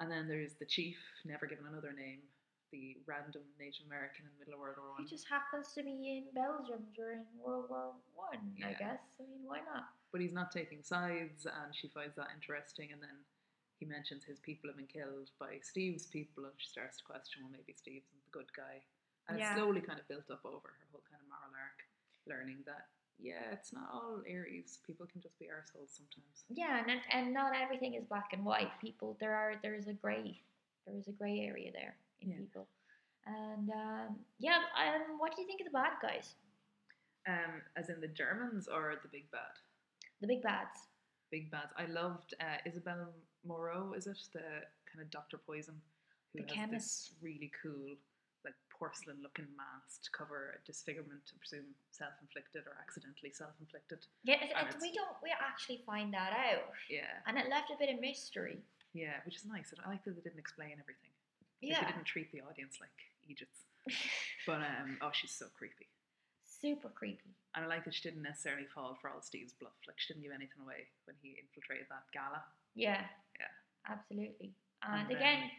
And then there's the chief, never given another name, the random Native American in the middle of World War One. He just happens to be in Belgium during World War One, I Yeah. guess. I mean, why not? But he's not taking sides, and she finds that interesting. And then he mentions his people have been killed by Steve's people, and she starts to question, well, maybe Steve's the good guy. And Yeah. it slowly kind of built up over her whole kind of moral arc, learning that yeah, it's not all Ares. People can just be arseholes sometimes. Yeah, and and not everything is black and white. People, there are there is a grey, there is a grey area there in Yeah. people. And um, yeah, um, what do you think of the bad guys? Um, as in the Germans or the big bad? The big bads. Big bads. I loved uh, Isabel Maru. Is it the kind of Doctor Poison who The has chemist. this really cool, like porcelain-looking mask to cover a disfigurement, I presume self-inflicted or accidentally self-inflicted. Yeah, it, And it's- we don't we actually find that out, Yeah, and it left a bit of mystery. yeah, which is nice. I like that they didn't explain everything. Yeah, they didn't treat the audience like Egypts. [LAUGHS] But um, oh, she's so creepy. super creepy. And I like that she didn't necessarily fall for all Steve's bluff. Like she didn't give anything away when he infiltrated that gala. Yeah, Yeah. absolutely. And, And, um, again,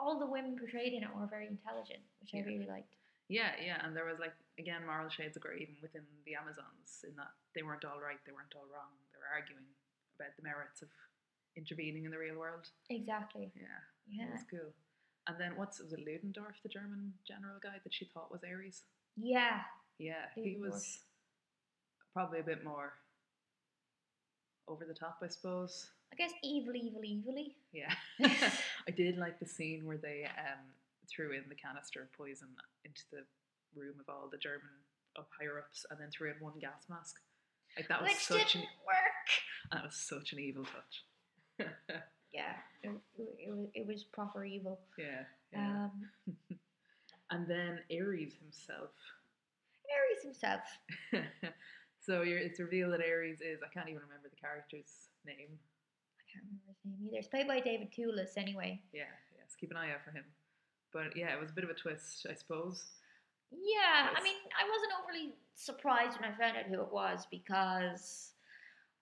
all the women portrayed in it were very intelligent, which I really liked. Yeah, yeah, and there was like again moral shades of grey even within the Amazons in that they weren't all right, they weren't all wrong. They were arguing about the merits of intervening in the real world. Exactly. Yeah, Yeah. was cool. And then what's was it Ludendorff, the German general guy that she thought was Ares? Yeah. Yeah, he was probably a bit more over the top, I suppose. I guess evil, evil, evilly. Yeah, [LAUGHS] [LAUGHS] I did like the scene where they um, threw in the canister of poison into the room of all the German up higher ups, and then threw in one gas mask. Like that was Which such didn't an work. that was such an evil touch. [LAUGHS] Yeah, it, it, was, it was proper evil. yeah, yeah. Um, and then Ares himself. Ares himself. so you're, it's revealed that Ares is I can't even remember the character's name. Can't remember his name either. It's played by David Thewlis anyway. Yeah, yes, keep an eye out for him. But yeah, it was a bit of a twist, I suppose. Yeah, I mean, I wasn't overly surprised when I found out who it was because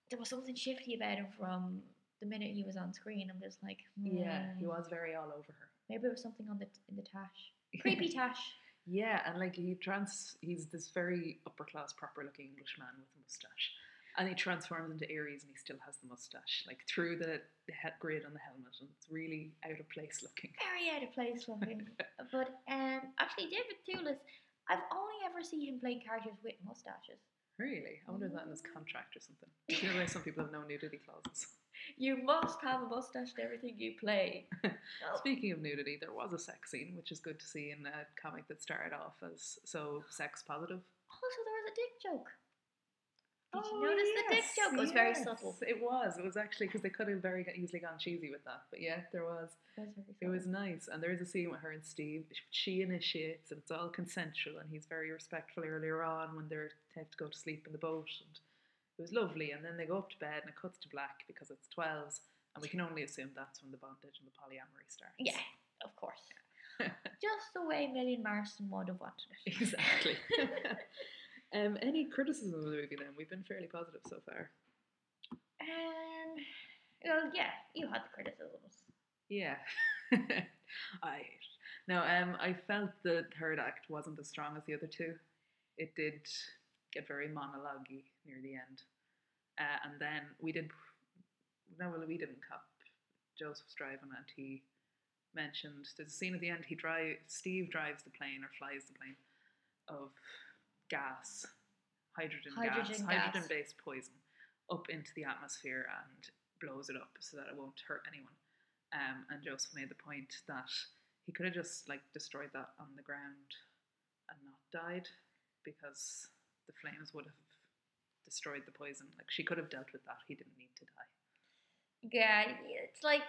there was something shifty about him from the minute he was on screen. I'm just like, Yeah, he hmm, was very all over her. Maybe it was something on the in the tash. [LAUGHS] Creepy tash. Yeah, and like he trans, he's this very upper class, proper looking English man with a mustache, and he transforms into Ares, and he still has the mustache, like through the, the head grid on the helmet, and it's really out of place looking. Very out of place looking. [LAUGHS] but um, actually, David Thewlis, I've only ever seen him playing characters with mustaches. Really, I wonder if that in his contract or something. You know, some people have no nudity clauses. [LAUGHS] You must have a mustache in everything you play. [LAUGHS] Speaking of nudity, there was a sex scene, which is good to see in a comic that started off as so sex positive. Also, there was a dick joke. Did Oh, you notice the dick yes, joke? It was very yes, subtle. It was. It was actually because they could have very easily gone cheesy with that, but yeah, there was. It was, It was nice, and there is a scene with her and Steve. She initiates, and it's all consensual, and he's very respectful earlier on when they're they have to go to sleep in the boat, and it was lovely. And then they go up to bed, and it cuts to black because it's twelves, and we can only assume that's when the bondage and the polyamory starts. Yeah, of course. [LAUGHS] Just the way Moulton Marston would have wanted it. exactly. [LAUGHS] [LAUGHS] um, any criticism of the movie? Then we've been fairly positive so far. Um, well, yeah, you had the criticisms. Yeah. [LAUGHS] I no, um I felt the third act wasn't as strong as the other two. It did get very monologue near the end. Uh, and then we did no well we didn't cop Joseph's driving and he mentioned there's a scene at the end he drive Steve drives the plane or flies the plane of gas, hydrogen, Hydrogen gas, gas. hydrogen based poison up into the atmosphere and blows it up so that it won't hurt anyone. Um, and Joseph made the point that he could have just like destroyed that on the ground and not died because the flames would have destroyed the poison. Like she could have dealt with that. He didn't need to die. Yeah, it's like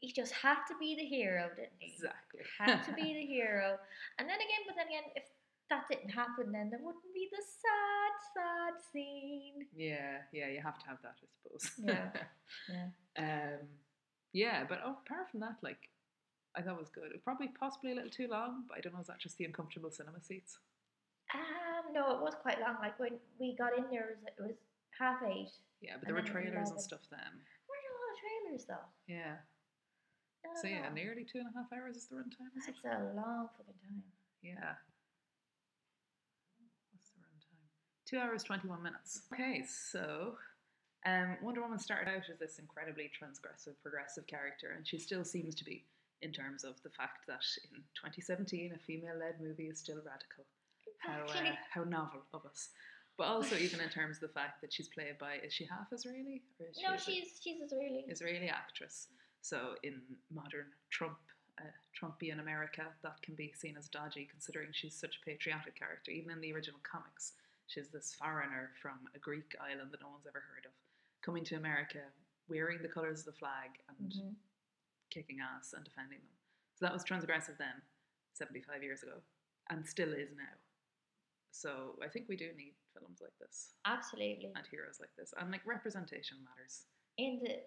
he just had to be the hero, didn't he? Exactly. Had to be [LAUGHS] the hero. And then again, but then again, if that didn't happen, then there wouldn't be the sad, sad scene. yeah, yeah. You have to have that, I suppose. Yeah, [LAUGHS] yeah. Um, yeah, but oh, apart from that, like, I thought it was good. It probably possibly a little too long, but I don't know. Is that just the uncomfortable cinema seats? Um, no, it was quite long. Like when we got in there, it was, it was half eight. Yeah, but there were trailers and stuff then. There were a lot of trailers though. Yeah. So yeah, nearly two and a half hours is the runtime. That's a long fucking time. Yeah. What's the runtime? Two hours twenty one minutes. Okay, so um, Wonder Woman started out as this incredibly transgressive, progressive character, and she still seems to be in terms of the fact that in 2017 a female-led movie is still radical. How uh, how novel of us. But also even in terms of the fact that she's played by is she half Israeli or is she No, a- she's she's Israeli. Israeli actress. So in modern Trump, uh, Trumpian America, that can be seen as dodgy, considering she's such a patriotic character. Even in the original comics, She's this foreigner from a Greek island that no one's ever heard of, coming to America, wearing the colours of the flag and Mhm. kicking ass and defending them. So that was transgressive then, 75 years ago, and still is now. So I think we do need films like this Absolutely. and heroes like this, and like representation matters. In the,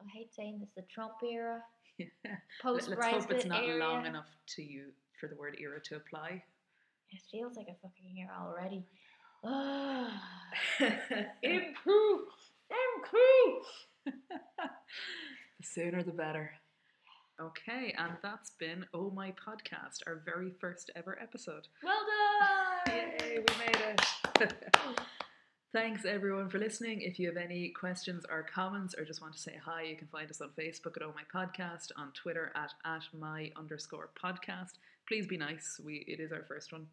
I hate saying this, the Trump era, [LAUGHS] Yeah. post Let's hope it's not area. long enough to you for the word era to apply. It feels like a fucking year already. Ah. Improve, improve. the sooner the better. Okay, and that's been Oh My Podcast, our very first ever episode. well [LAUGHS] done. Yay, we made it. [LAUGHS] Thanks everyone for listening. If you have any questions or comments or just want to say hi, you can find us on Facebook at Oh My Podcast, on Twitter at at my underscore podcast. Please be nice. We it is our first one.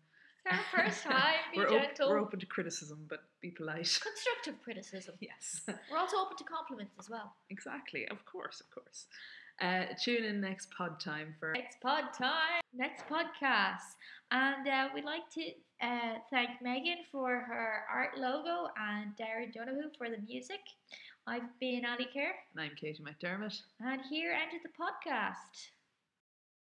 Our first [LAUGHS] time. Be we're, op- gentle. we're open to criticism, but be polite. [LAUGHS] Constructive criticism. yes, [LAUGHS] We're also open to compliments as well. exactly. Of course, of course. Uh, tune in next pod time for Next pod time. Next podcast. And uh, we'd like to uh, thank Megan for her art logo and Darren Donoghue for the music. I've been Ali Kerr, and I'm Katie McDermott. and here ended the podcast.